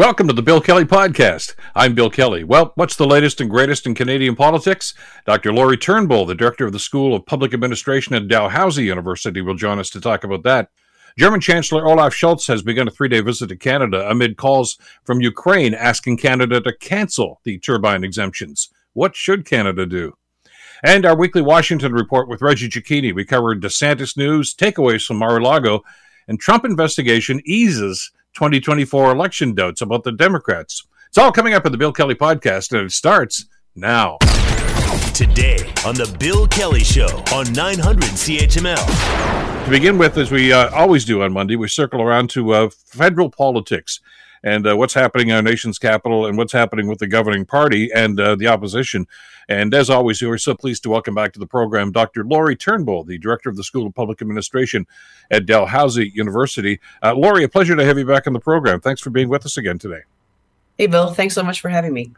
Welcome to the Bill Kelly Podcast. I'm Bill Kelly. Well, what's the latest and greatest in Canadian politics? Dr. Lori Turnbull, the director of the School of Public Administration at Dalhousie University, will join us to talk about that. German Chancellor Olaf Scholz has begun a three day visit to Canada amid calls from Ukraine asking Canada to cancel the turbine exemptions. What should Canada do? And our weekly Washington report with Reggie Cecchini. We covered DeSantis news, takeaways from Mar-a-Lago, and Trump investigation eases 2024 election doubts about the Democrats. It's all coming up in the Bill Kelly podcast, and it starts now. Today on the Bill Kelly Show on 900 CHML. To begin with, as we uh, always do on Monday, we circle around to uh, federal politics and uh, what's happening in our nation's capital and what's happening with the governing party and uh, the opposition. And as always, we are so pleased to welcome back to the program Dr. Lori Turnbull, the director of the School of Public Administration at Dalhousie University. Uh, Lori, a pleasure to have you back on the program. Thanks for being with us again today. Hey, Bill. Thanks so much for having me.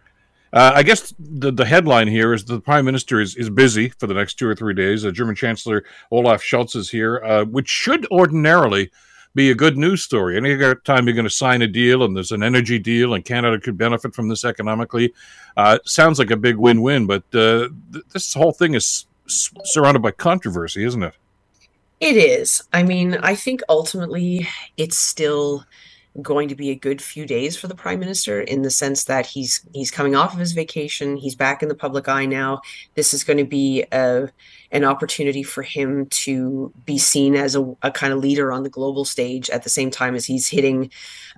Uh, I guess the, the headline here is the prime minister is, is busy for the next two or three days. Uh, German Chancellor Olaf Scholz is here, uh, which should ordinarily be a good news story. Any time you're going to sign a deal and there's an energy deal and Canada could benefit from this economically, uh, sounds like a big win-win. But uh, th- this whole thing is s- surrounded by controversy, isn't it? It is. I mean, I think ultimately it's still going to be a good few days for the prime minister in the sense that he's he's coming off of his vacation. He's back in the public eye now. This is going to be a an opportunity for him to be seen as a, a kind of leader on the global stage at the same time as he's hitting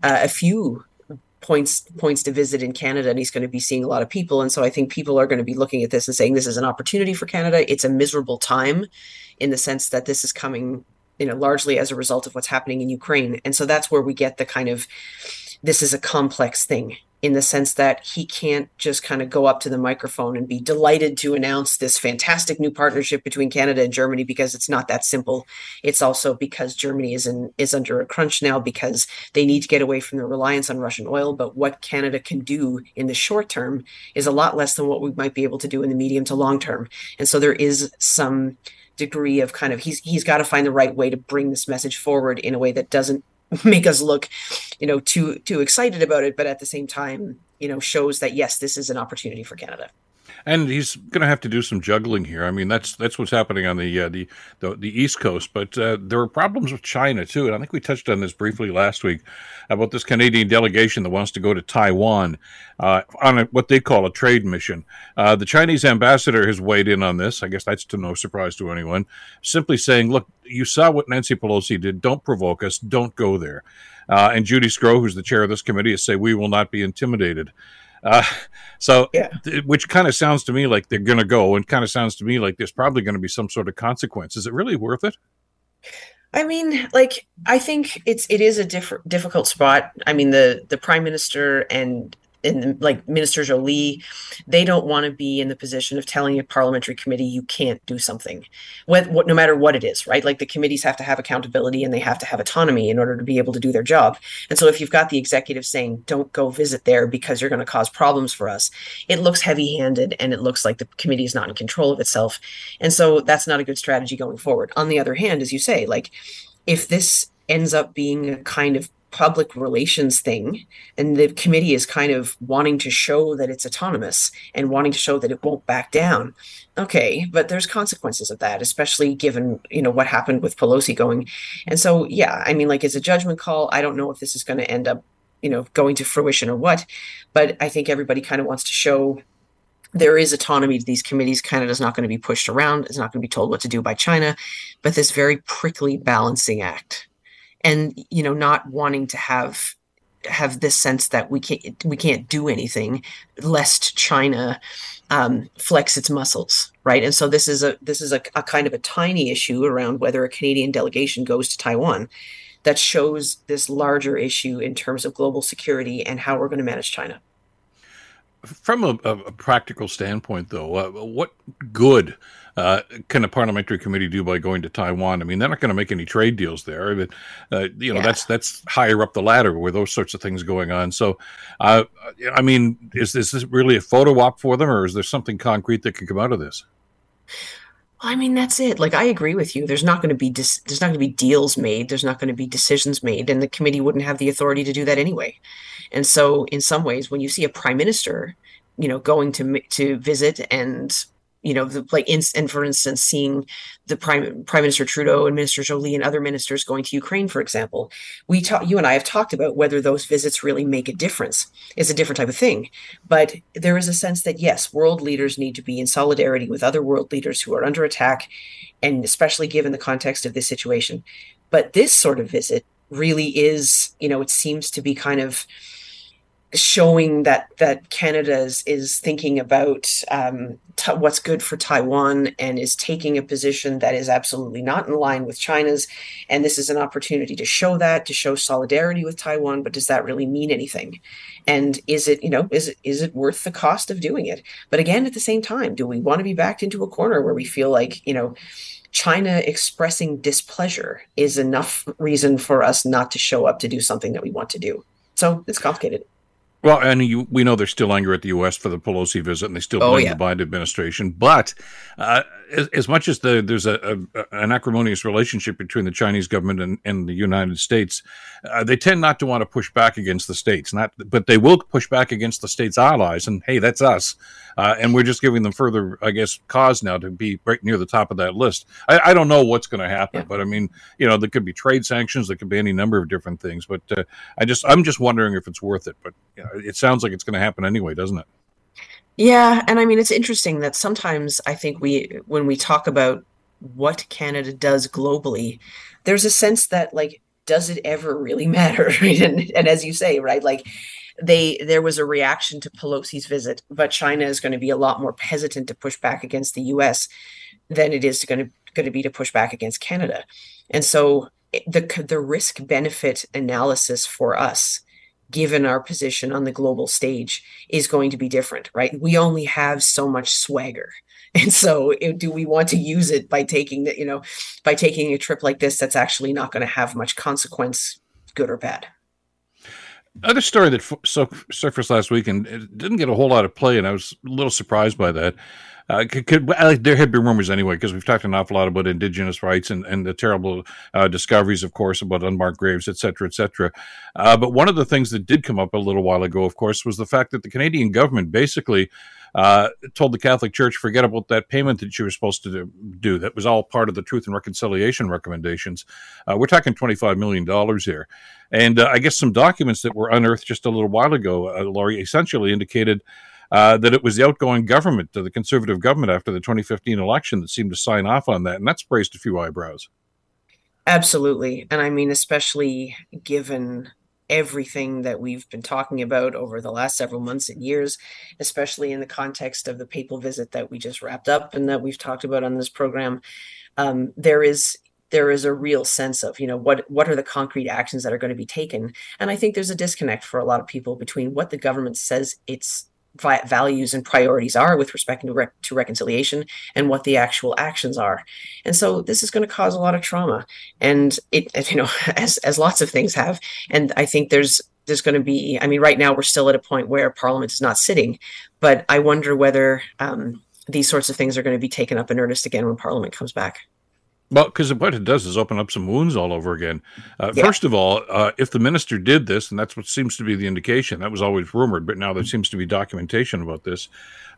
uh, a few points points to visit in Canada and he's going to be seeing a lot of people. And so I think people are going to be looking at this and saying this is an opportunity for Canada. It's a miserable time in the sense that this is coming you know, largely as a result of what's happening in Ukraine. And so that's where we get the kind of this is a complex thing in the sense that he can't just kind of go up to the microphone and be delighted to announce this fantastic new partnership between Canada and Germany because it's not that simple. It's also because Germany is in is under a crunch now because they need to get away from the reliance on Russian oil. But what Canada can do in the short term is a lot less than what we might be able to do in the medium to long term. And so there is some degree of kind of he's he's got to find the right way to bring this message forward in a way that doesn't make us look you know too too excited about it but at the same time you know shows that yes this is an opportunity for canada and he's going to have to do some juggling here. I mean, that's that's what's happening on the uh, the, the, the East Coast, but uh, there are problems with China too. And I think we touched on this briefly last week about this Canadian delegation that wants to go to Taiwan uh, on a, what they call a trade mission. Uh, the Chinese ambassador has weighed in on this. I guess that's to no surprise to anyone. Simply saying, "Look, you saw what Nancy Pelosi did. Don't provoke us. Don't go there." Uh, and Judy Sgro, who's the chair of this committee, has said, "We will not be intimidated." Uh, so, yeah. th- which kind of sounds to me like they're going to go, and kind of sounds to me like there's probably going to be some sort of consequence. Is it really worth it? I mean, like I think it's it is a diff- difficult spot. I mean, the the prime minister and and like Minister Joly, they don't want to be in the position of telling a parliamentary committee you can't do something, what, what, no matter what it is, right? Like the committees have to have accountability and they have to have autonomy in order to be able to do their job. And so if you've got the executive saying, don't go visit there because you're going to cause problems for us, it looks heavy handed and it looks like the committee is not in control of itself. And so that's not a good strategy going forward. On the other hand, as you say, like if this ends up being a kind of public relations thing and the committee is kind of wanting to show that it's autonomous and wanting to show that it won't back down okay but there's consequences of that especially given you know what happened with pelosi going and so yeah i mean like it's a judgment call i don't know if this is going to end up you know going to fruition or what but i think everybody kind of wants to show there is autonomy to these committees. Canada's not going to be pushed around. It's not going to be told what to do by China, but this very prickly balancing act and you know not wanting to have have this sense that we can't we can't do anything lest China um, flex its muscles, right? And so this is a this is a, a kind of a tiny issue around whether a Canadian delegation goes to Taiwan that shows this larger issue in terms of global security and how we're going to manage China. From a, a practical standpoint, though, uh, what good uh, can a parliamentary committee do by going to Taiwan? I mean, they're not going to make any trade deals there, but uh, you know yeah. that's that's higher up the ladder where those sorts of things going on. So, uh, I mean, is, is this really a photo op for them, or is there something concrete that could come out of this? I mean, that's it. Like, I agree with you. There's not going to be dis- there's not going to be deals made. There's not going to be decisions made, and the committee wouldn't have the authority to do that anyway. And so, in some ways, when you see a prime minister, you know, going to to visit and you know, the, like, in, and for instance, seeing the prime Prime Minister Trudeau and Minister Joly and other ministers going to Ukraine, for example, we talk, you and I have talked about whether those visits really make a difference. It's a different type of thing, but there is a sense that yes, world leaders need to be in solidarity with other world leaders who are under attack, and especially given the context of this situation. But this sort of visit really is, you know, it seems to be kind of showing that that Canada is, is thinking about um, t- what's good for Taiwan and is taking a position that is absolutely not in line with China's. And this is an opportunity to show that, to show solidarity with Taiwan. But does that really mean anything? And is it, you know, is it is it worth the cost of doing it? But again, at the same time, do we want to be backed into a corner where we feel like, you know, China expressing displeasure is enough reason for us not to show up to do something that we want to do? So it's complicated. Well, and you, we know there's still anger at the U.S. for the Pelosi visit, and they still oh, blame oh, yeah. the Biden administration. But uh, as, as, much as the, there's a, a, an acrimonious relationship between the Chinese government and, and the United States, uh, they tend not to want to push back against the states. Not, but they will push back against the states' allies. And hey, that's us. Uh, and we're just giving them further, I guess, cause now to be right near the top of that list. I, I don't know what's going to happen, yeah. but I mean, you know, there could be trade sanctions, there could be any number of different things. But uh, I just, I'm just wondering if it's worth it. But you know, it sounds like it's going to happen anyway, doesn't it? Yeah, and I mean it's interesting that sometimes I think we when we talk about what Canada does globally, there's a sense that like does it ever really matter? And and as you say, right, like they there was a reaction to Pelosi's visit, but China is going to be a lot more hesitant to push back against the US than it is going to going to be to push back against Canada. And so eh, the the risk benefit analysis for us given our position on the global stage is going to be different right? We only have so much swagger. And so eh, do we want to use it by taking that you know by taking a trip like this that's actually not going to have much consequence good or bad other story that so surfaced last week and it didn't get a whole lot of play and i was a little surprised by that uh, could, could, there had been rumors anyway, because we've talked an awful lot about indigenous rights and, and the terrible uh, discoveries, of course, about unmarked graves, et cetera, et cetera. Uh, but one of the things that did come up a little while ago, of course, was the fact that the Canadian government basically uh, told the Catholic Church, forget about that payment that you were supposed to do. That was all part of the Truth and Reconciliation recommendations. Uh, we're talking $25 million here. And uh, I guess some documents that were unearthed just a little while ago, uh, Lori, essentially indicated uh, that it was the outgoing government, the conservative government after the 2015 election, that seemed to sign off on that. And that's raised a few eyebrows. Absolutely. And I mean, especially given everything that we've been talking about over the last several months and years, especially in the context of the papal visit that we just wrapped up and that we've talked about on this program. Um, there is there is a real sense of you know what what are the concrete actions that are going to be taken and i think there's a disconnect for a lot of people between what the government says it's values and priorities are with respect to, to reconciliation and what the actual actions are. And so this is going to cause a lot of trauma. And it you know as as lots of things have. And i think there's there's going to be i mean right now we're still at a point where parliament is not sitting but i wonder whether um, these sorts of things are going to be taken up in earnest again when parliament comes back well, because what it does is open up some wounds all over again. Uh, yeah. First of all, uh, if the minister did this, and that's what seems to be the indication, that was always rumored, but now there seems to be documentation about this.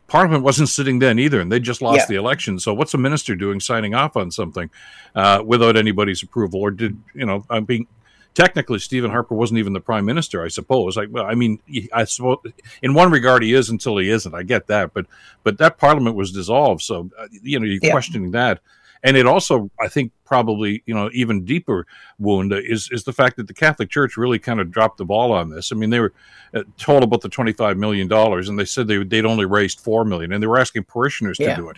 Parliament wasn't sitting then either, and they just lost yeah. the election. So, what's a minister doing signing off on something uh, without anybody's approval? Or did you know? I mean, technically, Stephen Harper wasn't even the prime minister, I suppose. Like, well, I mean, I suppose in one regard he is until he isn't. I get that, but but that Parliament was dissolved, so uh, you know you're yeah. questioning that. And it also, I think, probably you know even deeper wound is is the fact that the Catholic Church really kind of dropped the ball on this. I mean, they were uh, told about the twenty five million dollars, and they said they they'd only raised four million, and they were asking parishioners yeah. to do it.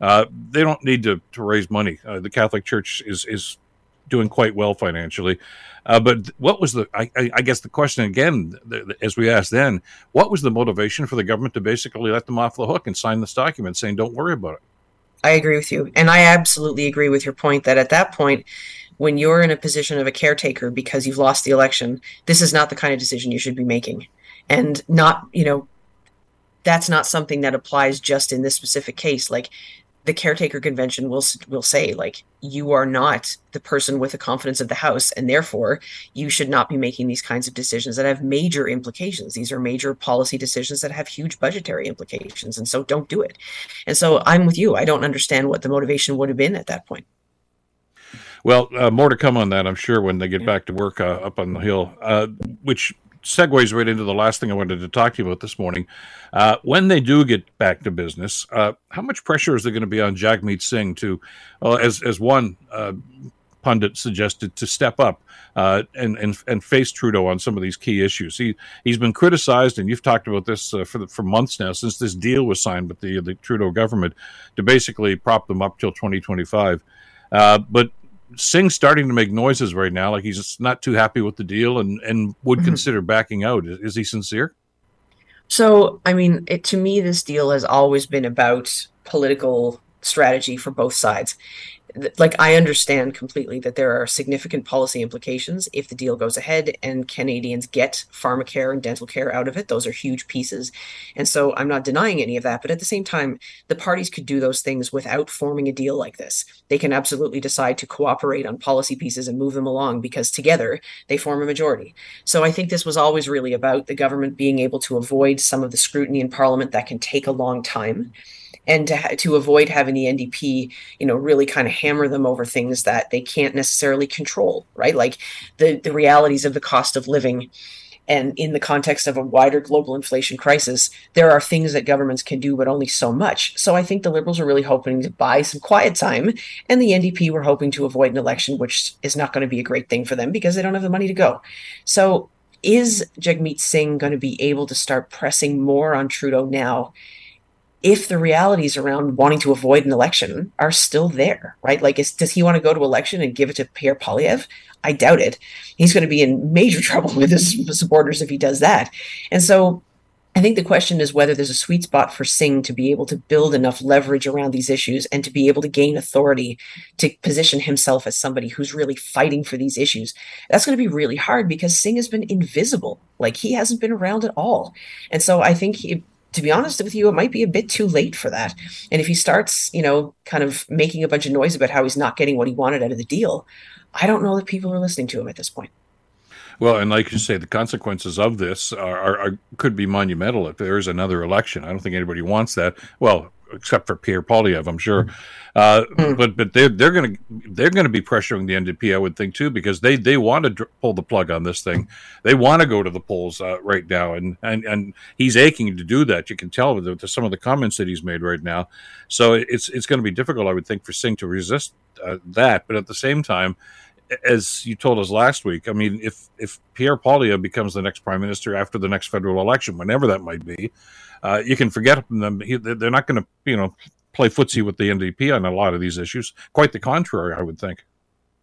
Uh, they don't need to to raise money. Uh, the Catholic Church is is doing quite well financially. Uh, but what was the? I, I, guess the question again, as we asked then, what was the motivation for the government to basically let them off the hook and sign this document saying, "Don't worry about it"? I agree with you. And I absolutely agree with your point that at that point, when you're in a position of a caretaker because you've lost the election, this is not the kind of decision you should be making. And not, you know, that's not something that applies just in this specific case. Like the caretaker convention will will say like you are not the person with the confidence of the house and therefore you should not be making these kinds of decisions that have major implications. These are major policy decisions that have huge budgetary implications and so don't do it. And so i'm with you. I don't understand what the motivation would have been at that point. Well, uh, more to come on that, I'm sure, when they get back to work uh, up on the hill, uh, which segues right into the last thing I wanted to talk to you about this morning. Uh, when they do get back to business, uh, how much pressure is there going to be on Jagmeet Singh to, as as one uh, pundit suggested, to step up uh, and, and and face Trudeau on some of these key issues? He he's been criticized, and you've talked about this uh, for the, for months now since this deal was signed with the the Trudeau government to basically prop them up till 2025. Uh, but Singh's starting to make noises right now, like he's not too happy with the deal and and would mm-hmm. consider backing out. Is, is, he sincere? So, I mean, it, to me, this deal has always been about political strategy for both sides like I understand completely that there are significant policy implications if the deal goes ahead and Canadians get pharmacare and dental care out of it. Those are huge pieces. And so I'm not denying any of that. But at the same time, the parties could do those things without forming a deal like this. They can absolutely decide to cooperate on policy pieces and move them along because together they form a majority. So I think this was always really about the government being able to avoid some of the scrutiny in Parliament that can take a long time and to, to avoid having the NDP, you know, really kind of hammer them over things that they can't necessarily control, right? Like the the realities of the cost of living. And in the context of a wider global inflation crisis, there are things that governments can do, but only so much. So I think the Liberals are really hoping to buy some quiet time, and the NDP were hoping to avoid an election, which is not going to be a great thing for them because they don't have the money to go. So is Jagmeet Singh going to be able to start pressing more on Trudeau now if the realities around wanting to avoid an election are still there, right? Like, is, does he want to go to election and give it to Pierre Poilievre? I doubt it. He's going to be in major trouble with his supporters if he does that. And so I think the question is whether there's a sweet spot for Singh to be able to build enough leverage around these issues and to be able to gain authority to position himself as somebody who's really fighting for these issues. That's going to be really hard because Singh has been invisible. Like he hasn't been around at all. And so I think he, to be honest with you, it might be a bit too late for that. And if he starts, you know, kind of making a bunch of noise about how he's not getting what he wanted out of the deal, I don't know that people are listening to him at this point. Well, and like you say, the consequences of this are, are, are could be monumental if there is another election. I don't think anybody wants that. Well, except for Pierre Poilievre, I'm sure. Uh, mm. But but they're they're going to they're going to be pressuring the NDP, I would think too, because they they want to dr- pull the plug on this thing. They want to go to the polls uh, right now, and and and he's aching to do that. You can tell with, the, some of the comments that he's made right now. So it's it's going to be difficult, I would think, for Singh to resist uh, that. But at the same time, as you told us last week, I mean, if if Pierre Poilievre becomes the next prime minister after the next federal election, whenever that might be, uh, you can forget them. He, they're not going to, you know, play footsie with the NDP on a lot of these issues. Quite the contrary, I would think.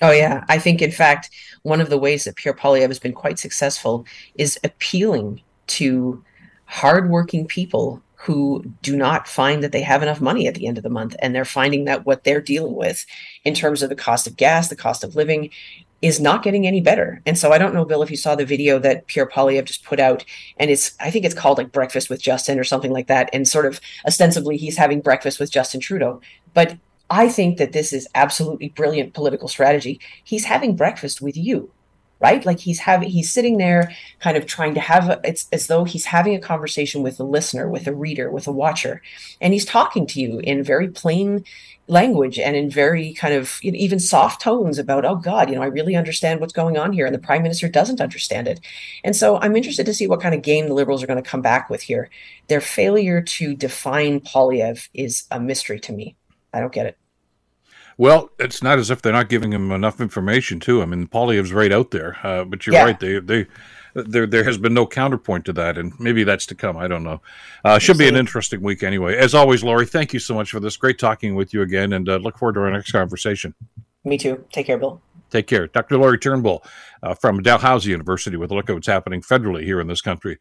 Oh yeah, I think in fact one of the ways that Pierre Poilievre has been quite successful is appealing to hardworking people who do not find that they have enough money at the end of the month and they're finding that what they're dealing with in terms of the cost of gas the cost of living is not getting any better. And so I don't know, Bill, if you saw the video that Pierre Poilievre just put out, and it's I think it's called like Breakfast with Justin or something like that, and sort of ostensibly he's having breakfast with Justin Trudeau. But I think that this is absolutely brilliant political strategy. He's having breakfast with you right? Like he's having he's sitting there kind of trying to have a, it's as though he's having a conversation with a listener with a reader with a watcher. And he's talking to you in very plain language and in very kind of you know, even soft tones about oh god you know i really understand what's going on here and the prime minister doesn't understand it. And so i'm interested to see what kind of game the liberals are going to come back with here. Their failure to define Poilievre is a mystery to me. I don't get it well, it's not as if they're not giving him enough information too. I mean, Poilievre's right out there, uh, but you're yeah. right. They they there there has been no counterpoint to that, and maybe that's to come. I don't know. Uh, should be an interesting week anyway. As always, Lori, thank you so much for this. Great talking with you again, and uh, look forward to our next conversation. Me too. Take care, Bill. Take care, Dr. Lori Turnbull uh, from Dalhousie University, with a look at what's happening federally here in this country.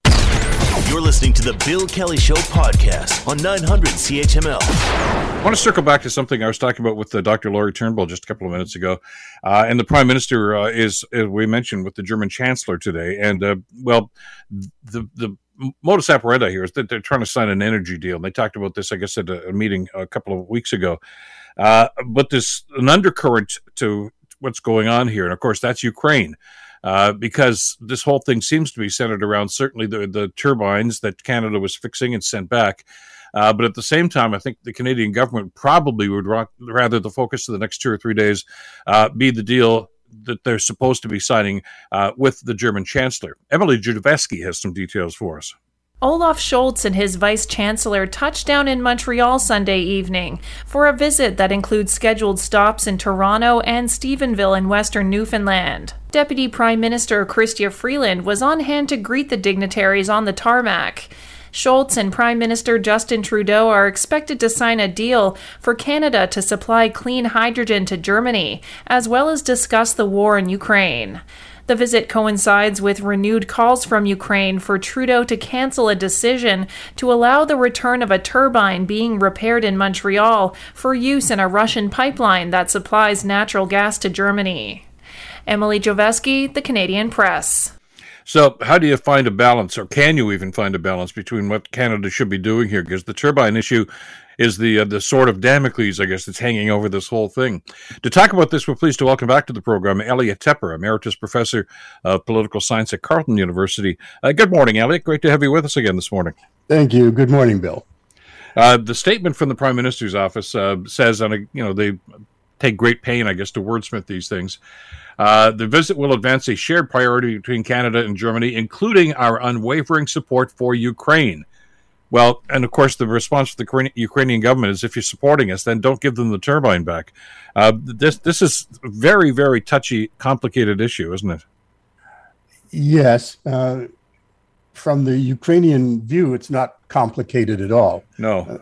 You're listening to the Bill Kelly Show podcast on 900 CHML. I want to circle back to something I was talking about with uh, Dr. Lori Turnbull just a couple of minutes ago. Uh, and the Prime Minister uh, is, as we mentioned, with the German Chancellor today. And, uh, well, the, the modus operandi here is that they're trying to sign an energy deal. And they talked about this, I guess, at a, a meeting a couple of weeks ago. Uh, but there's an undercurrent to what's going on here. And of course, that's Ukraine. Uh, because this whole thing seems to be centered around certainly the, the turbines that Canada was fixing and sent back. Uh, but at the same time, I think the Canadian government probably would ra- rather the focus of the next two or three days uh, be the deal that they're supposed to be signing uh, with the German Chancellor. Emily Judovesky has some details for us. Olaf Scholz and his vice chancellor touched down in Montreal Sunday evening for a visit that includes scheduled stops in Toronto and Stephenville in western Newfoundland. Deputy Prime Minister Chrystia Freeland was on hand to greet the dignitaries on the tarmac. Scholz and Prime Minister Justin Trudeau are expected to sign a deal for Canada to supply clean hydrogen to Germany, as well as discuss the war in Ukraine. The visit coincides with renewed calls from Ukraine for Trudeau to cancel a decision to allow the return of a turbine being repaired in Montreal for use in a Russian pipeline that supplies natural gas to Germany. Emily Jovesky, The Canadian Press. So, how do you find a balance, or can you even find a balance between what Canada should be doing here? Because the turbine issue is the uh, the sword of Damocles, I guess, that's hanging over this whole thing. To talk about this, we're pleased to welcome back to the program Elliot Tepper, Emeritus Professor of Political Science at Carleton University. Uh, good morning, Elliot. Great to have you with us again this morning. Thank you. Good morning, Bill. Uh, the statement from the Prime Minister's office uh, says, on a you know they take great pain, I guess, to wordsmith these things. Uh, the visit will advance a shared priority between Canada and Germany, including our unwavering support for Ukraine. Well, and of course, the response of the Ukrainian government is, if you're supporting us, then don't give them the turbine back. Uh, this this is a very very touchy, complicated issue, isn't it? Yes. Uh, from the Ukrainian view, it's not complicated at all. No. Uh,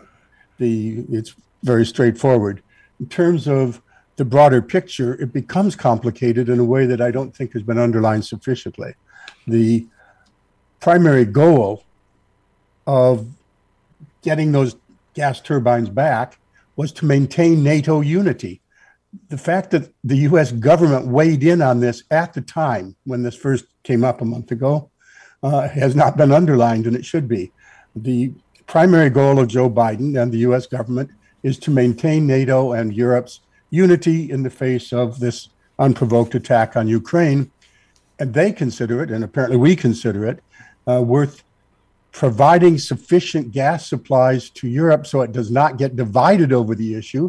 the it's very straightforward. In terms of the broader picture, it becomes complicated in a way that I don't think has been underlined sufficiently. The primary goal of getting those gas turbines back was to maintain NATO unity. The fact that the US government weighed in on this at the time when this first came up a month ago uh, has not been underlined, and it should be. The primary goal of Joe Biden and the US government is to maintain NATO and Europe's unity in the face of this unprovoked attack on Ukraine. And they consider it, and apparently we consider it, uh, worth providing sufficient gas supplies to Europe so it does not get divided over the issue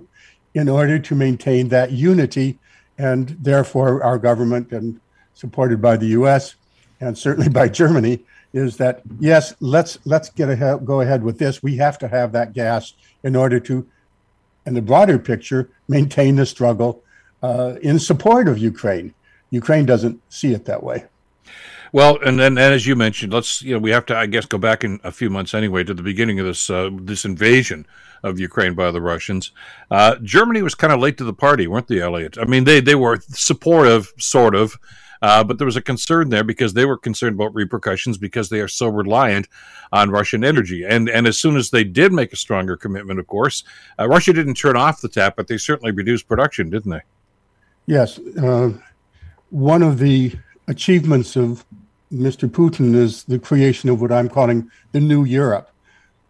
in order to maintain that unity. And therefore, our government, and supported by the US and certainly by Germany, is that yes, let's let's get ahead, go ahead with this. We have to have that gas in order to in the broader picture, maintain the struggle uh, in support of Ukraine. Ukraine doesn't see it that way. Well, and then and as you mentioned, let's you know we have to I guess go back in a few months anyway to the beginning of this uh, this invasion of Ukraine by the Russians. Uh, Germany was kind of late to the party, weren't they, Elliot? I mean, they they were supportive, sort of, uh, but there was a concern there because they were concerned about repercussions because they are so reliant on Russian energy. And and as soon as they did make a stronger commitment, of course, uh, Russia didn't turn off the tap, but they certainly reduced production, didn't they? Yes. Uh, one of the achievements of Mr. Putin is the creation of what I'm calling the new Europe.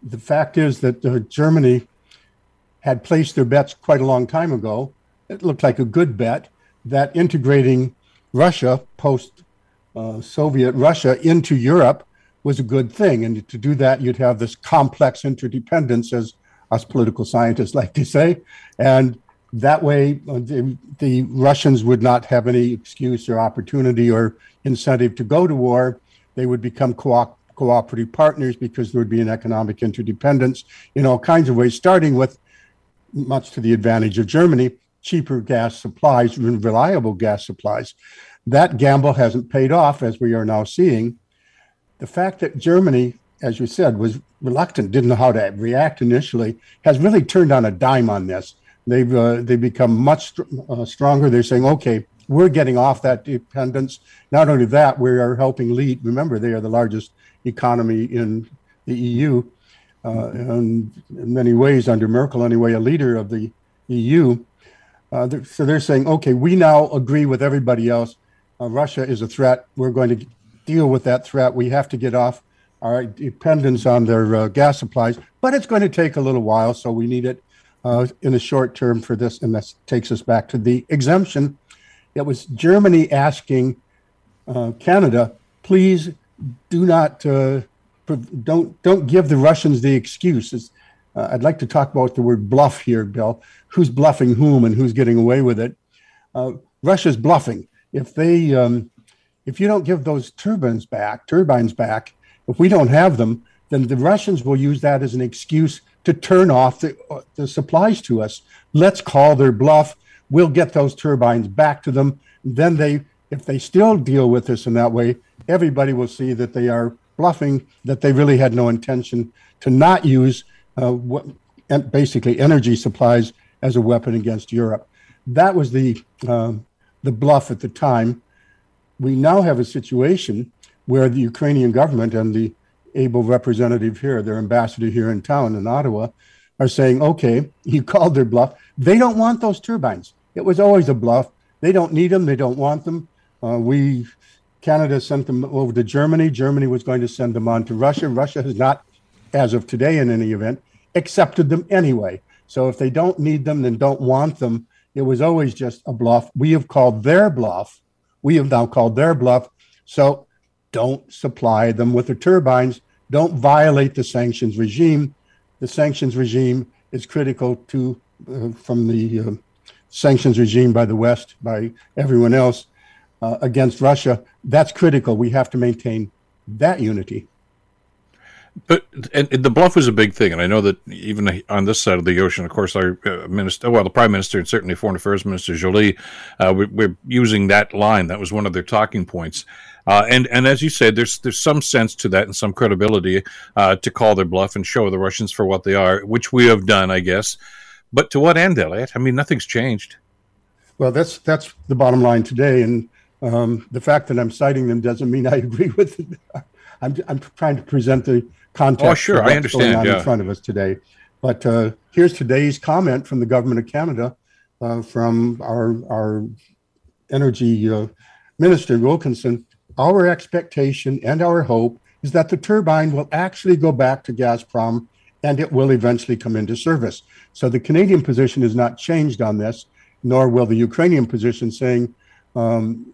The fact is that uh, Germany had placed their bets quite a long time ago. It looked like a good bet that integrating Russia, post uh, Soviet Russia, into Europe was a good thing. And to do that, you'd have this complex interdependence, as us political scientists like to say. And that way, uh, the, the, Russians would not have any excuse or opportunity or incentive to go to war. They would become co- cooperative partners because there would be an economic interdependence in all kinds of ways, starting with, much to the advantage of Germany, cheaper gas supplies reliable gas supplies. That gamble hasn't paid off, as we are now seeing. The fact that Germany, as you said, was reluctant, didn't know how to react initially, has really turned on a dime on this. They've uh, they become much uh, stronger. They're saying, okay, we're getting off that dependence. Not only that, we are helping lead. Remember, they are the largest economy in the EU, uh, and in many ways, under Merkel anyway, a leader of the EU. Uh, they're, so they're saying, okay, we now agree with everybody else. Uh, Russia is a threat. We're going to deal with that threat. We have to get off our dependence on their uh, gas supplies, but it's going to take a little while, so we need it uh, in the short term for this. And that takes us back to the exemption. It was Germany asking uh, Canada, please do not uh, don't don't give the Russians the excuses. Uh, I'd like to talk about the word bluff here, Bill. Who's bluffing whom and who's getting away with it? Uh, Russia's bluffing. If they um, if you don't give those turbines back, turbines back, if we don't have them, then the Russians will use that as an excuse to turn off the, uh, the supplies to us. Let's call their bluff. We'll get those turbines back to them. Then they, if they still deal with us in that way, everybody will see that they are bluffing, that they really had no intention to not use uh, what, basically energy supplies as a weapon against Europe. That was the uh, the bluff at the time. We now have a situation where the Ukrainian government and the able representative here, their ambassador here in town in Ottawa, are saying, okay, you called their bluff. They don't want those turbines. It was always a bluff. They don't need them. They don't want them. Uh, we, Canada sent them over to Germany. Germany was going to send them on to Russia. Russia has not, as of today in any event, accepted them anyway. So if they don't need them, then don't want them. It was always just a bluff. We have called their bluff. We have now called their bluff. So don't supply them with the turbines don't violate the sanctions regime. The sanctions regime is critical to uh, from the uh, sanctions regime by the West, by everyone else uh, against Russia. That's critical. We have to maintain that unity. But and, and, the bluff was a big thing, and I know that even on this side of the ocean, of course, our uh, minister, well, the prime minister and certainly foreign affairs minister Joly, uh, we, we're using that line. That was one of their talking points. Uh, and and as you said, there's there's some sense to that and some credibility uh, to call their bluff and show the Russians for what they are, which we have done, I guess. But to what end, Elliot? I mean, nothing's changed. Well, that's that's the bottom line today, and um, the fact that I'm citing them doesn't mean I agree with it. I'm I'm trying to present the context. Oh, sure, I understand. yeah. in front of us today, but uh, here's today's comment from the government of Canada, uh, from our our energy uh, minister Wilkinson our expectation and our hope is that the turbine will actually go back to Gazprom and it will eventually come into service. So the Canadian position is not changed on this, nor will the Ukrainian position saying um,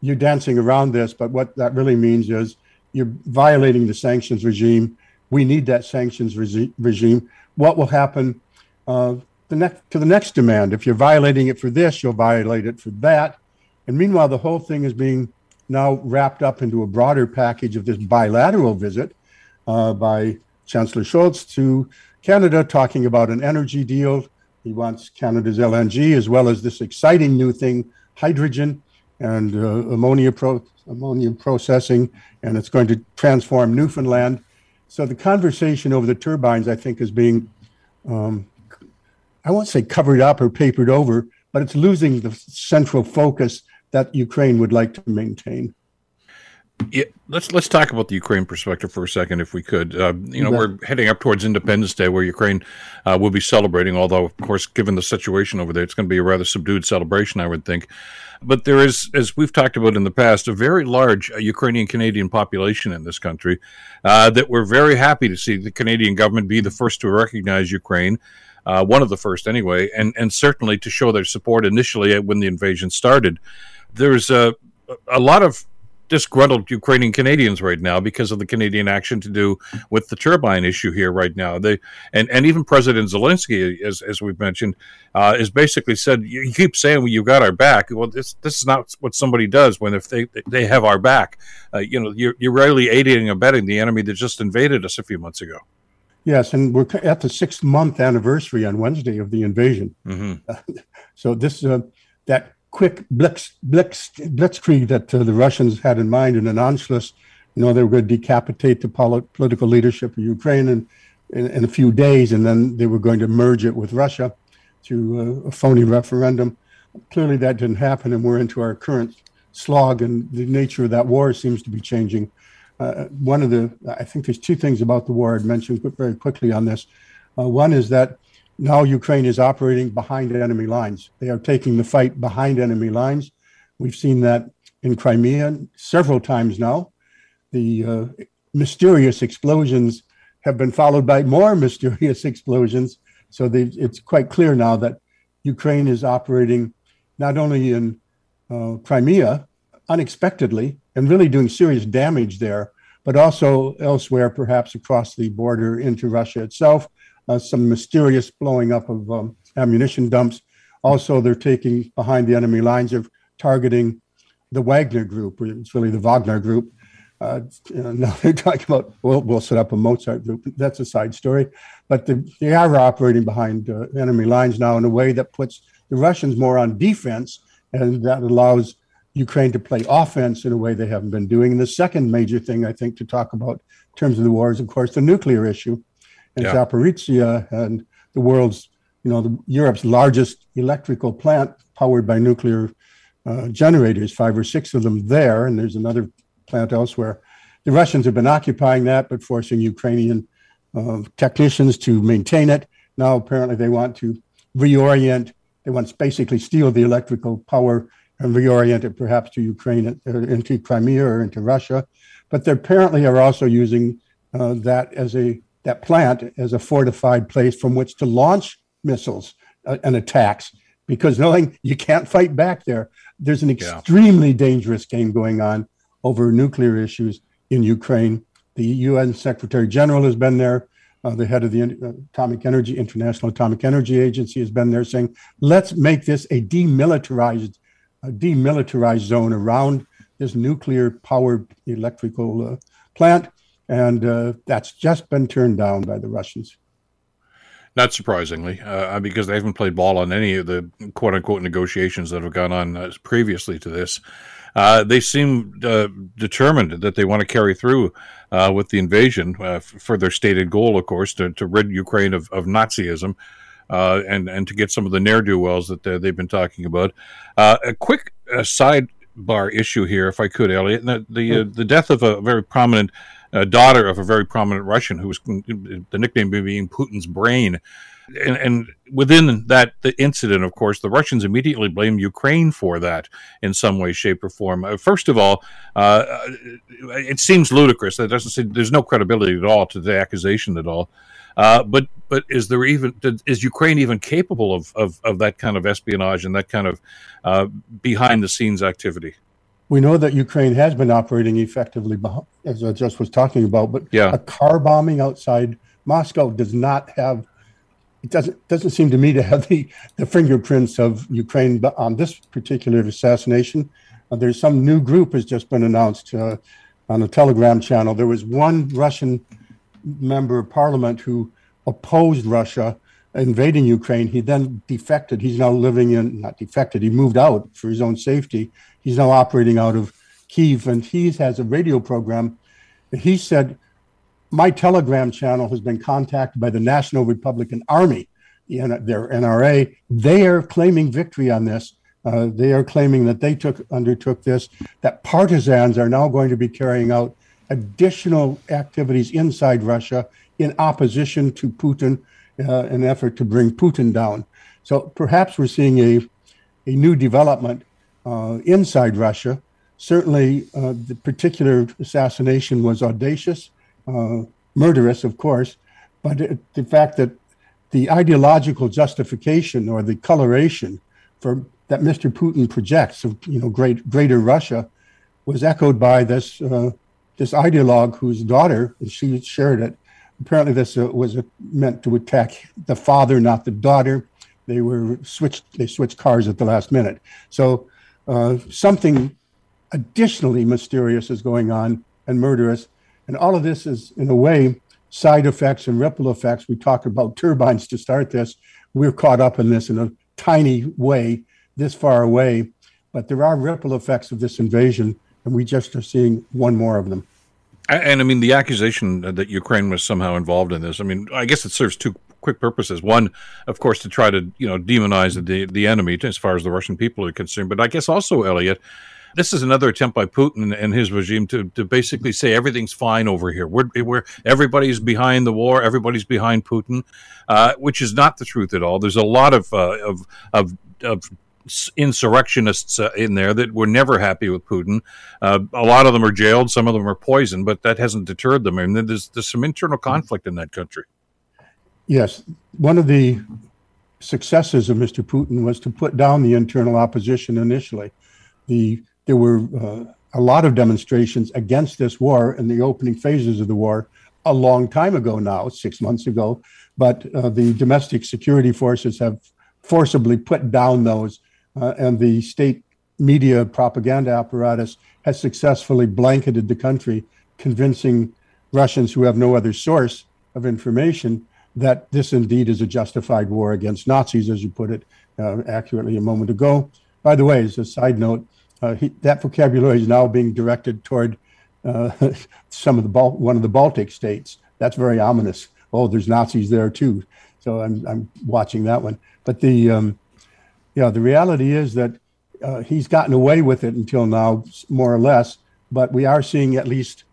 you're dancing around this. But what that really means is you're violating the sanctions regime. We need that sanctions re- regime. What will happen uh, the next to the next demand? If you're violating it for this, you'll violate it for that. And meanwhile, the whole thing is being now wrapped up into a broader package of this bilateral visit uh, by Chancellor Scholz to Canada, talking about an energy deal. He wants Canada's LNG as well as this exciting new thing, hydrogen and uh, ammonia, pro- ammonia processing, and it's going to transform Newfoundland. So the conversation over the turbines, I think, is being, um, I won't say covered up or papered over, but it's losing the central focus that Ukraine would like to maintain. Yeah, let's let's talk about the Ukraine perspective for a second, if we could. Uh, you know, we're heading up towards Independence Day, where Ukraine uh, will be celebrating. Although, of course, given the situation over there, it's going to be a rather subdued celebration, I would think. But there is, as we've talked about in the past, a very large uh, Ukrainian Canadian population in this country uh, that we're very happy to see the Canadian government be the first to recognize Ukraine. Uh, one of the first, anyway, and and certainly to show their support initially when the invasion started there's a a lot of disgruntled Ukrainian Canadians right now because of the Canadian action to do with the turbine issue here right now. They and, and even President Zelensky, as, as we've mentioned, uh, is basically said, "You keep saying well, you got our back. Well, this this is not what somebody does when if they they have our back. Uh, you know, you're you're really aiding and abetting the enemy that just invaded us a few months ago." Yes, and we're at the six month anniversary on Wednesday of the invasion. Mm-hmm. so this uh, that quick blitz, blitz, blitzkrieg that uh, the Russians had in mind in an Anschluss. You know, they were going to decapitate the pol- political leadership of Ukraine in, in, in, a few days, and then they were going to merge it with Russia through a phony referendum. Clearly, that didn't happen, and we're into our current slog, and the nature of that war seems to be changing. Uh, one of the, I think there's two things about the war I'd mention very quickly on this. Uh, one is that now Ukraine is operating behind enemy lines. They are taking the fight behind enemy lines. We've seen that in Crimea several times now. The uh, mysterious explosions have been followed by more mysterious explosions. So it's quite clear now that Ukraine is operating not only in uh, Crimea unexpectedly and really doing serious damage there, but also elsewhere, perhaps across the border into Russia itself. Uh, some mysterious blowing up of um, ammunition dumps. Also, they're taking behind the enemy lines of targeting the Wagner group. It's really the Wagner group. Uh, you know, now they're talking about, well, we'll set up a Mozart group. That's a side story. But the, they are operating behind uh, enemy lines now in a way that puts the Russians more on defense, and that allows Ukraine to play offense in a way they haven't been doing. And the second major thing I think to talk about in terms of the war is, of course, the nuclear issue. And yeah. Zaporizhia and the world's, you know, the, Europe's largest electrical plant powered by nuclear uh, generators, five or six of them there, and there's another plant elsewhere. The Russians have been occupying that, but forcing Ukrainian uh, technicians to maintain it. Now, apparently, they want to reorient. They want to basically steal the electrical power and reorient it perhaps to Ukraine, uh, into Crimea or into Russia. But they apparently are also using uh, that as a that plant as a fortified place from which to launch missiles uh, and attacks because knowing you can't fight back there, there's an extremely yeah. dangerous game going on over nuclear issues in Ukraine. The UN Secretary General has been there. Uh, the head of the Atomic Energy International Atomic Energy Agency has been there saying, "Let's make this a demilitarized, a demilitarized zone around this nuclear-powered electrical uh, plant," and uh, that's just been turned down by the Russians. Not surprisingly, uh, because they haven't played ball on any of the quote unquote negotiations that have gone on uh, previously to this. Uh, they seem uh, determined that they want to carry through uh, with the invasion uh, for their stated goal, of course, to, to rid Ukraine of, of Nazism. and and to get some of the ne'er do wells that they've been talking about. a quick sidebar issue here, if I could, Elliot. The the, the death of a very prominent uh, daughter of a very prominent Russian who was the nickname being Putin's brain. And, and, within that the incident, of course, the Russians immediately blame Ukraine for that in some way, shape, or form. Uh, first of all, uh, it seems ludicrous. That doesn't say there's no credibility at all to the accusation at all. Uh, but but is there even is Ukraine even capable of, of, of that kind of espionage and that kind of uh, behind the scenes activity? We know that Ukraine has been operating effectively, as I just was talking about. But yeah. a car bombing outside Moscow does not have. It doesn't doesn't seem to me to have the, the fingerprints of Ukraine on this particular assassination. Uh, there's some new group has just been announced uh, on a Telegram channel. There was one Russian member of parliament who opposed Russia invading Ukraine. He then defected. He's now living in, not defected, he moved out for his own safety. He's now operating out of Kiev, and he has a radio program. He said, My Telegram channel has been contacted by the National Republican Army, their NRA. They are claiming victory on this. Uh, they are claiming that they took undertook this, that partisans are now going to be carrying out additional activities inside Russia in opposition to Putin uh, an effort to bring Putin down. So perhaps we're seeing a, a new development uh, inside Russia. Certainly, uh, the particular assassination was audacious, uh, murderous, of course, but it, the fact that the ideological justification or the coloration for that Mr. Putin projects of you know great greater Russia was echoed by this uh, this ideologue whose daughter she shared it apparently this uh, was meant to attack the father, not the daughter. They were switched. They switched cars at the last minute. So uh, something additionally mysterious is going on and murderous, and all of this is in a way side effects and ripple effects. We talked about turbines to start this. We're caught up in this in a tiny way, this far away, but there are ripple effects of this invasion, and we just are seeing one more of them. And I mean, the accusation that Ukraine was somehow involved in this, I mean, I guess it serves two quick purposes. One, of course, to try to, you know, demonize the, the enemy as far as the Russian people are concerned. But I guess also, Elliot, this is another attempt by Putin and his regime to, to basically say everything's fine over here. We're, we're everybody's behind the war, everybody's behind Putin, uh, which is not the truth at all. There's a lot of uh, of, of of insurrectionists uh, in there that were never happy with Putin. Uh, a lot of them are jailed, some of them are poisoned, but that hasn't deterred them. And there's, there's some internal conflict in that country. Yes. One of the successes of Mr. Putin was to put down the internal opposition initially. The, there were uh, a lot of demonstrations against this war in the opening phases of the war a long time ago now, six months ago. But uh, the domestic security forces have forcibly put down those, uh, and the state media propaganda apparatus has successfully blanketed the country, convincing Russians who have no other source of information that this indeed is a justified war against Nazis, as you put it uh, accurately a moment ago. By the way, as a side note, uh, he, that vocabulary is now being directed toward uh, some of the Bal- one of the Baltic states. That's very ominous. Oh, there's Nazis there too. So I'm I'm watching that one. But the um, yeah, the reality is that uh, he's gotten away with it until now, more or less. But we are seeing at least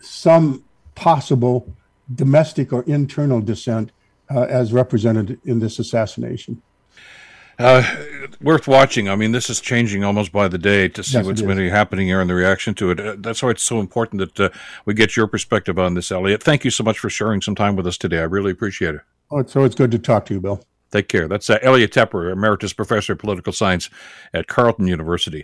some possible domestic or internal dissent uh, as represented in this assassination. Uh, worth watching. I mean, this is changing almost by the day to see yes, what's been happening here and the reaction to it. Uh, that's why it's so important that uh, we get your perspective on this, Elliot. Thank you so much for sharing some time with us today. I really appreciate it. Oh, it's always good to talk to you, Bill. Take care. That's uh, Elliot Tepper, Emeritus Professor of Political Science at Carleton University.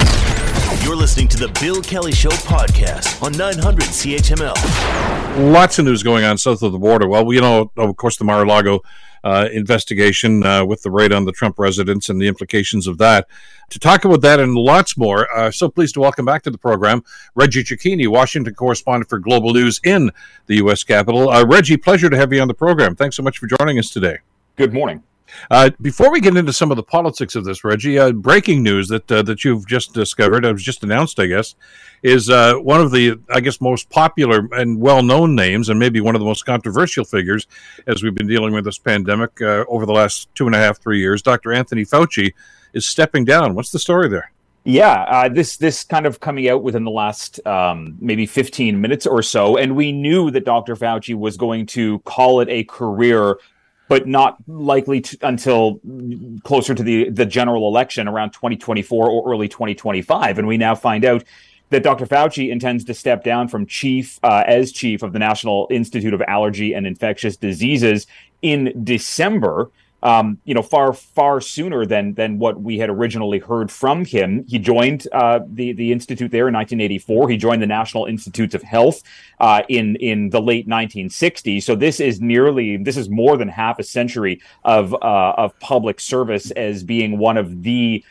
You're listening to the Bill Kelly Show podcast on 900 CHML. Lots of news going on south of the border. Well, you know, of course, the Mar-a-Lago uh, investigation uh, with the raid on the Trump residence and the implications of that. To talk about that and lots more, uh, so pleased to welcome back to the program Reggie Cecchini, Washington correspondent for Global News in the U.S. Capitol. Uh, Reggie, pleasure to have you on the program. Thanks so much for joining us today. Good morning. Uh, before we get into some of the politics of this, Reggie, uh, breaking news that uh, that you've just discovered, it was just announced, I guess, is uh, one of the, I guess, most popular and well-known names, and maybe one of the most controversial figures as we've been dealing with this pandemic uh, over the last two and a half, three years. Dr. Anthony Fauci is stepping down. What's the story there? Yeah, uh, this this kind of coming out within the last um, maybe 15 minutes or so, and we knew that Dr. Fauci was going to call it a career but not likely to, until closer to the the general election around 2024 or early 2025. And we now find out that Dr. Fauci intends to step down from chief uh, as chief of the National Institute of Allergy and Infectious Diseases in December um, you know, far far sooner than than what we had originally heard from him. He joined uh, the the institute there in 1984. He joined the National Institutes of Health uh, in in the late 1960s. So this is nearly this is more than half a century of uh, of public service as being one of the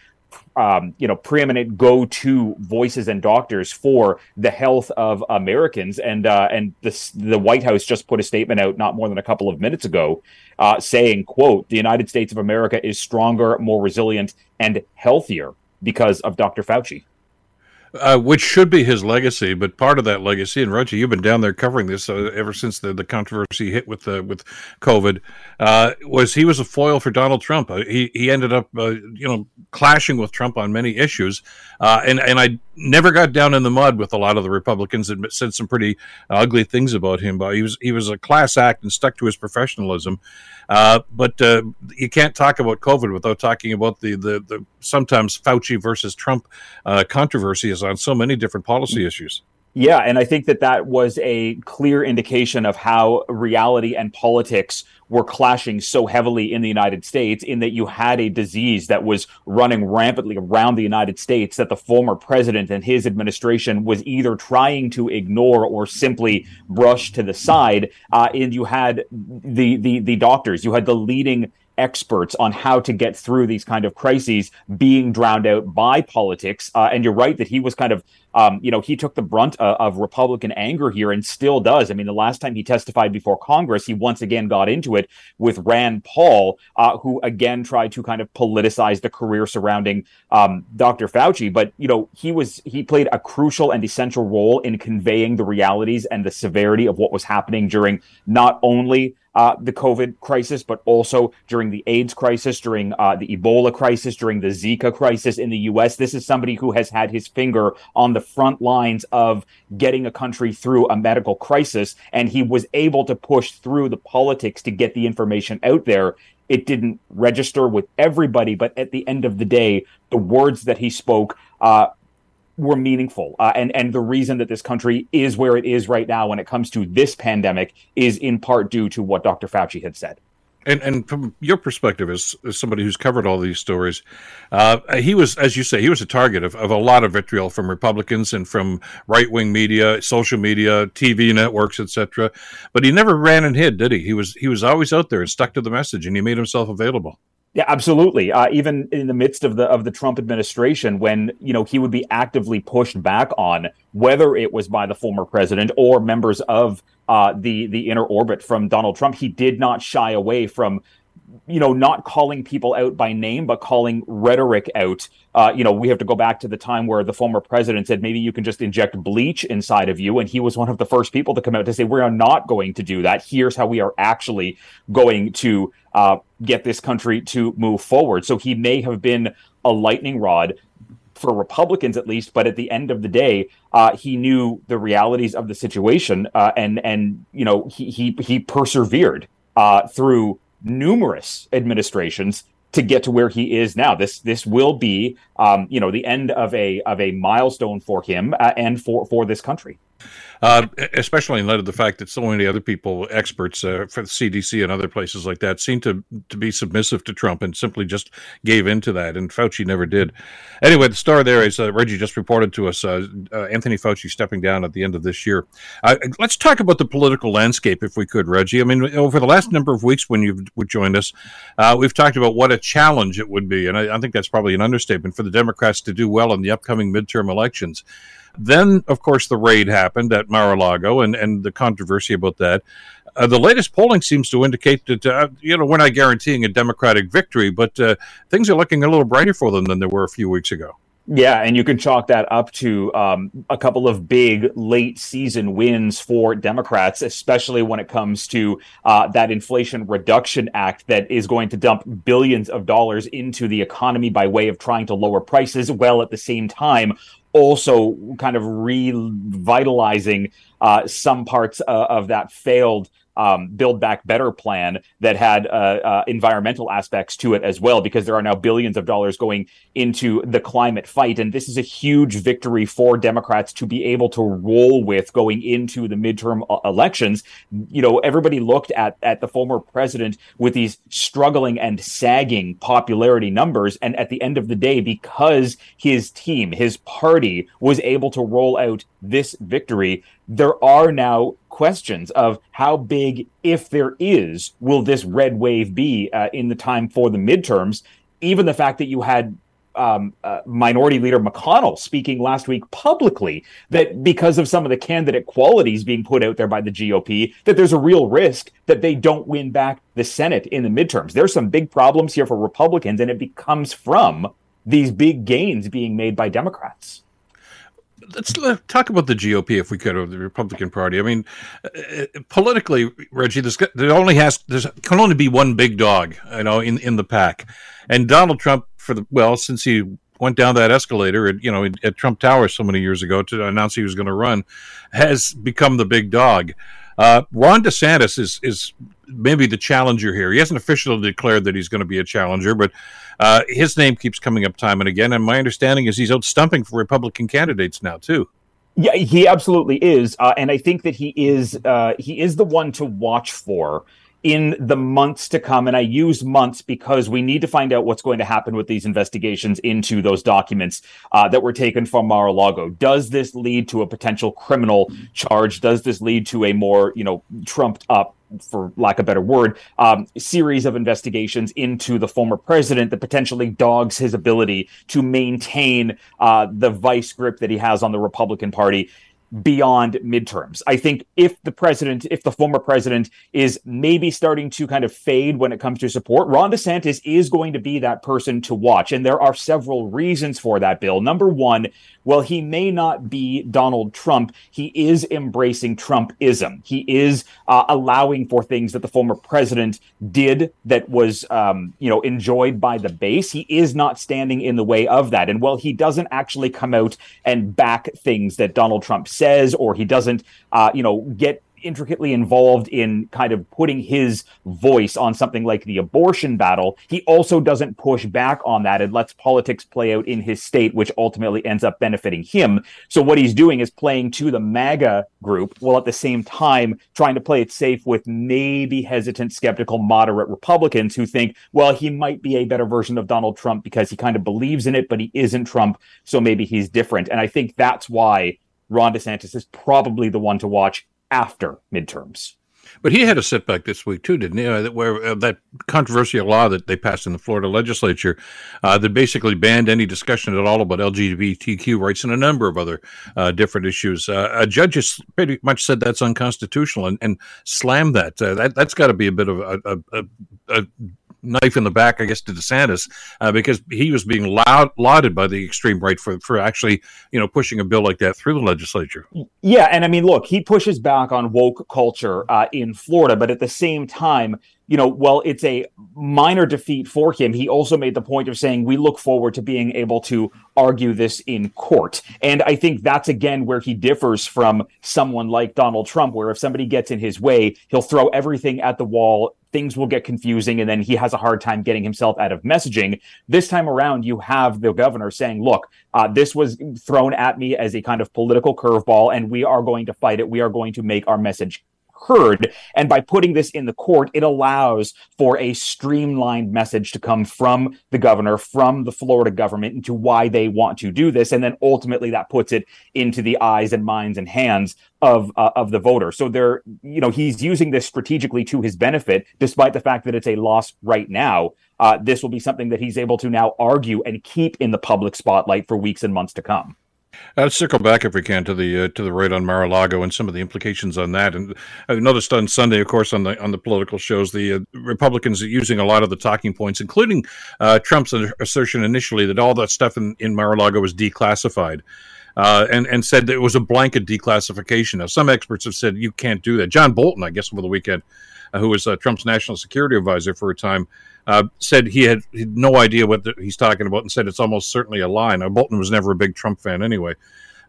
um, you know, preeminent go-to voices and doctors for the health of Americans. And uh, and this, the White House just put a statement out not more than a couple of minutes ago, uh, saying, "quote The United States of America is stronger, more resilient, and healthier because of Dr. Fauci." Uh, which should be his legacy. But part of that legacy, and Reggie, you've been down there covering this uh, ever since the, the controversy hit with uh, with COVID, uh, was he was a foil for Donald Trump. Uh, he he ended up uh, you know clashing with Trump on many issues, and and I never got down in the mud with a lot of the Republicans that said some pretty ugly things about him. But he was he was a class act and stuck to his professionalism. But you can't talk about COVID without talking about the, the, the sometimes Fauci versus Trump uh, on so many different policy issues. Yeah, and I think that that was a clear indication of how reality and politics were clashing so heavily in the United States, in that you had a disease that was running rampantly around the United States that the former president and his administration was either trying to ignore or simply brush to the side. Uh, and you had the the the doctors, you had the leading experts on how to get through these kind of crises being drowned out by politics. Uh, and you're right that he was kind of, um, you know, he took the brunt uh, of Republican anger here and still does. I mean, the last time he testified before Congress, he once again got into it with Rand Paul, uh, who again tried to kind of politicize the career surrounding um, Dr. Fauci. But, you know, he was, he played a crucial and essential role in conveying the realities and the severity of what was happening during not only uh, the COVID crisis, but also during the AIDS crisis, during uh, the Ebola crisis, during the Zika crisis in the U.S. This is somebody who has had his finger on the front lines of getting a country through a medical crisis, and he was able to push through the politics to get the information out there It didn't register with everybody, but at the end of the day, the words that he spoke uh, were meaningful. Uh, and and the reason that this country is where it is right now when it comes to this pandemic is in part due to what Dr. Fauci had said. And and from your perspective, as, as somebody who's covered all these stories, uh, he was, as you say, he was a target of, of a lot of vitriol from Republicans and from right wing media, social media, TV networks, etc. But he never ran and hid, did he? He was he was always out there and stuck to the message, and he made himself available. Yeah, absolutely. Uh, even in the midst of the of the Trump administration, when you know he would be actively pushed back on, whether it was by the former president or members of uh, the the inner orbit from Donald Trump, he did not shy away from you know, not calling people out by name, but calling rhetoric out. Uh, you know, we have to go back to the time where the former president said maybe you can just inject bleach inside of you. And he was one of the first people to come out to say, we are not going to do that. Here's how we are actually going to uh, get this country to move forward. So he may have been a lightning rod for Republicans at least, but at the end of the day, uh, he knew the realities of the situation, uh, and and you know he he he persevered uh, through numerous administrations to get to where he is now. This this will be, um, you know, the end of a of a milestone for him uh, and for for this country uh, especially in light of the fact that so many other people, experts uh, for the CDC and other places like that, seem to to be submissive to Trump and simply just gave in to that. And Fauci never did. Anyway, the star there is uh, Reggie just reported to us uh, uh, Anthony Fauci stepping down at the end of this year. Uh, let's talk about the political landscape, if we could, Reggie. I mean, over the last number of weeks when you've joined us, we've talked about what a challenge it would be, and I, I think that's probably an understatement for the Democrats to do well in the upcoming midterm elections. Then, of course, the raid happened at Mar-a-Lago and, and the controversy about that. Uh, the latest polling seems to indicate that, uh, you know, we're not guaranteeing a Democratic victory, but uh, things are looking a little brighter for them than they were a few weeks ago. Yeah, and you can chalk that up to um, a couple of big late season wins for Democrats, especially when it comes to uh, that Inflation Reduction Act that is going to dump billions of dollars into the economy by way of trying to lower prices, while at the same time also kind of revitalizing uh, some parts uh, of that failed um, Build Back Better plan that had uh, uh, environmental aspects to it as well, because there are now billions of dollars going into the climate fight. And this is a huge victory for Democrats to be able to roll with going into the midterm uh, elections. You know, everybody looked at, at the former president with these struggling and sagging popularity numbers. And at the end of the day, because his team, his party was able to roll out this victory, there are now questions of how big, if there is, will this red wave be uh, in the time for the midterms. Even the fact that you had um, uh, Minority Leader McConnell speaking last week publicly that because of some of the candidate qualities being put out there by the GOP, that there's a real risk that they don't win back the Senate in the midterms. There's some big problems here for Republicans, and it becomes from these big gains being made by Democrats let's talk about the GOP if we could, or the Republican Party. I mean, uh, politically, Reggie, there's, there only has there can only be one big dog, you know, in in the pack, and Donald Trump for the well since he went down that escalator at you know at Trump Tower so many years ago to announce he was going to run, has become the big dog. Uh, Ron DeSantis is is maybe the challenger here. He hasn't officially declared that he's going to be a challenger, but uh, his name keeps coming up time and again. And my understanding is he's out stumping for Republican candidates now too. Yeah, he absolutely is, uh, and I think that he is uh, he is the one to watch for in the months to come. And I use months because we need to find out what's going to happen with these investigations into those documents uh, that were taken from Mar-a-Lago. Does this lead to a potential criminal charge? Does this lead to a more, you know, trumped up for lack of a better word, um, series of investigations into the former president that potentially dogs his ability to maintain uh, the vice grip that he has on the Republican Party beyond midterms. I think if the president, if the former president is maybe starting to kind of fade when it comes to support, Ron DeSantis is going to be that person to watch. And there are several reasons for that, Bill. Number one, well, he may not be Donald Trump, he is embracing Trumpism. He is uh, allowing for things that the former president did that was, um, you know, enjoyed by the base. He is not standing in the way of that. And while he doesn't actually come out and back things that Donald Trump says, or he doesn't, uh, you know, get intricately involved in kind of putting his voice on something like the abortion battle, he also doesn't push back on that and lets politics play out in his state, which ultimately ends up benefiting him. So what he's doing is playing to the MAGA group while at the same time trying to play it safe with maybe hesitant, skeptical, moderate Republicans who think, well, he might be a better version of Donald Trump because he kind of believes in it, but he isn't Trump. So maybe he's different. And I think that's why Ron DeSantis is probably the one to watch after midterms. But he had a setback this week too, didn't he? Uh, where uh, that controversial law that they passed in the Florida legislature uh, that basically banned any discussion at all about LGBTQ rights and a number of other uh, different issues. Uh, a judge has pretty much said that's unconstitutional and, and slammed that. Uh, that that's got to be a bit of a, a, a, a knife in the back, I guess, to DeSantis uh, because he was being loud, lauded by the extreme right for for actually, you know, pushing a bill like that through the legislature. Yeah, and I mean, look, he pushes back on woke culture uh, in Florida, but at the same time, you know, well, it's a minor defeat for him. He also made the point of saying we look forward to being able to argue this in court. And I think that's again where he differs from someone like Donald Trump, where if somebody gets in his way, he'll throw everything at the wall. Things will get confusing, and then he has a hard time getting himself out of messaging. This time around, you have the governor saying, Look, uh, this was thrown at me as a kind of political curveball, and we are going to fight it. We are going to make our message heard. And by putting this in the court, it allows for a streamlined message to come from the governor, from the Florida government into why they want to do this. And then ultimately that puts it into the eyes and minds and hands of uh, of the voter. So they're, you know, he's using this strategically to his benefit, despite the fact that it's a loss right now. Uh, this will be something that he's able to now argue and keep in the public spotlight for weeks and months to come. Uh, let's circle back if we can to the uh, to the raid on Mar-a-Lago and some of the implications on that. And I noticed on Sunday, of course, on the on the political shows, the uh, Republicans are using a lot of the talking points, including uh, Trump's assertion initially that all that stuff in, in Mar-a-Lago was declassified. Uh, and and said that it was a blanket declassification. Now, some experts have said you can't do that. John Bolton, I guess, over the weekend, uh, who was Trump's national security advisor for a time, uh, said he had, he had, no idea what the, he's talking about and said it's almost certainly a lie. Now, Bolton was never a big Trump fan anyway.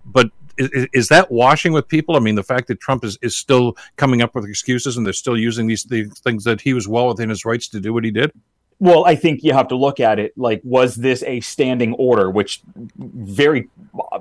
But is, is, that washing with people? I mean, the fact that Trump is, is still coming up with excuses and they're still using these, these things that he was well within his rights to do what he did? Well, I think you have to look at it like, was this a standing order, which very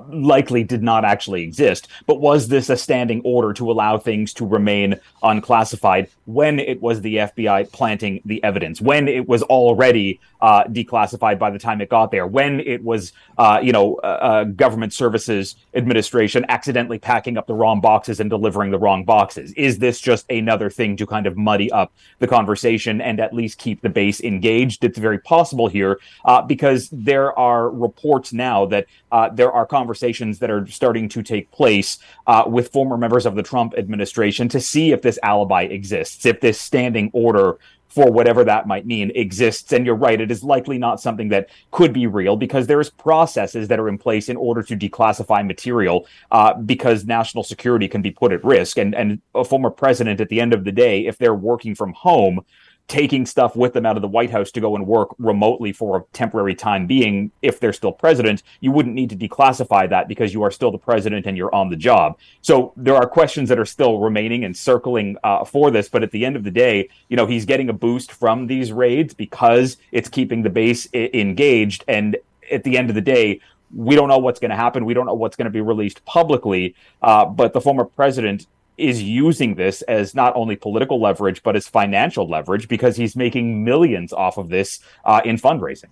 likely did not actually exist, but was this a standing order to allow things to remain unclassified when it was the FBI planting the evidence, when it was already uh, declassified by the time it got there, when it was, uh, you know, uh, uh government services administration accidentally packing up the wrong boxes and delivering the wrong boxes? Is this just another thing to kind of muddy up the conversation and at least keep the base engaged? It's very possible here uh, because there are reports now that uh, there are conversations that are starting to take place with former members of the Trump administration to see if this alibi exists, if this standing order for whatever that might mean exists. And you're right, it is likely not something that could be real because there's processes that are in place in order to declassify material uh, because national security can be put at risk. And, and a former president, at the end of the day, if they're working from home, taking stuff with them out of the White House to go and work remotely for a temporary time being, if they're still president, you wouldn't need to declassify that because you are still the president and you're on the job. So there are questions that are still remaining and circling uh, for this. But at the end of the day, you know, he's getting a boost from these raids because it's keeping the base I- engaged. And at the end of the day, we don't know what's going to happen. We don't know what's going to be released publicly. Uh, but the former president is using this as not only political leverage but as financial leverage because he's making millions off of this uh, in fundraising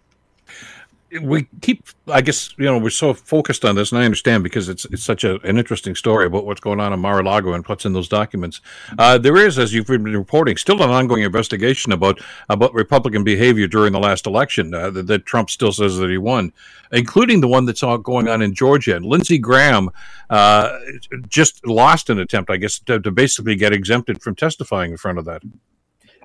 we keep i guess you know we're so focused on this and i understand because it's it's such a, an interesting story about what's going on in mar-a-lago and what's in those documents. Uh, there is as you've been reporting still an ongoing investigation about about republican behavior during the last election uh, that, that, trump still says that he won including the one that's all going on in georgia. And lindsey graham uh, just lost an attempt i guess to, to basically get exempted from testifying in front of that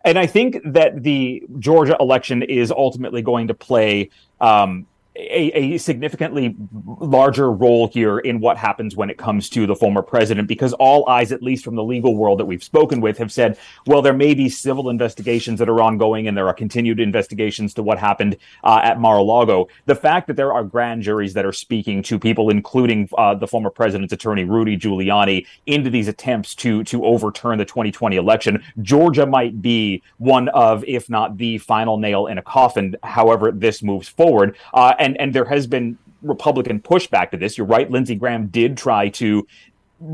and I think that the Georgia election is ultimately going to play um, a, a, significantly larger role here in what happens when it comes to the former president, because all eyes, at least from the legal world that we've spoken with, have said, well, there may be civil investigations that are ongoing and there are continued investigations to what happened uh, at Mar-a-Lago. The fact that there are grand juries that are speaking to people, including uh, the former president's attorney, Rudy Giuliani, into these attempts to, to overturn the 2020 election, Georgia might be one of, if not the final nail in a coffin, however this moves forward. Uh, and and there has been Republican pushback to this. You're right. Lindsey Graham did try to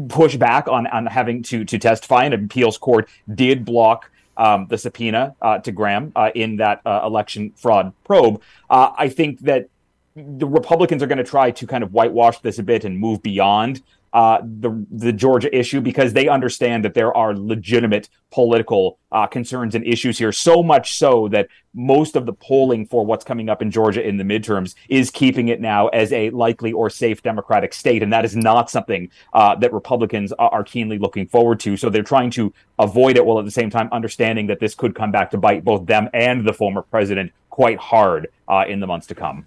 push back on on having to to testify, and an appeals court did block um, the subpoena uh, to Graham uh, in that uh, election fraud probe. Uh, I think that the Republicans are going to try to kind of whitewash this a bit and move beyond uh, the the Georgia issue because they understand that there are legitimate political uh, concerns and issues here. So much so that most of the polling for what's coming up in Georgia in the midterms is keeping it now as a likely or safe Democratic state, and that is not something uh, that Republicans are keenly looking forward to. So they're trying to avoid it while at the same time understanding that this could come back to bite both them and the former president quite hard uh, in the months to come.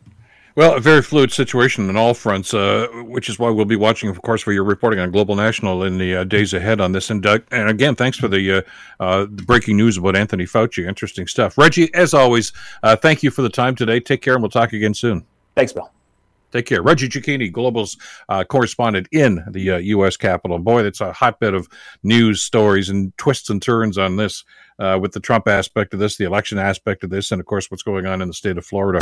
Well, a very fluid situation on all fronts, uh, which is why we'll be watching, of course, for your reporting on Global National in the uh, days ahead on this. And, uh, and again, thanks for the, uh, uh, the, breaking news about Anthony Fauci. Interesting stuff. Reggie, as always, uh, thank you for the time today. Take care, and we'll talk again soon. Thanks, Bill. Take care. Reggie Cecchini, Global's correspondent in the U.S. Capitol. Boy, that's a hotbed of news stories and twists and turns on this uh, with the Trump aspect of this, the election aspect of this, and of course what's going on in the state of Florida.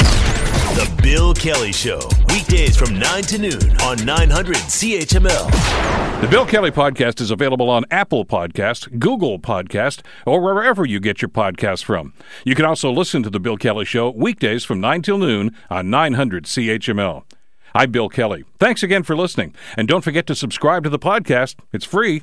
The Bill Kelly Show, weekdays from 9 to noon on 900 CHML. The Bill Kelly Podcast is available on Apple Podcast, Google Podcast, or wherever you get your podcasts from. You can also listen to The Bill Kelly Show weekdays from 9 till noon on 900 CHML. I'm Bill Kelly. Thanks again for listening. And don't forget to subscribe to the podcast. It's free,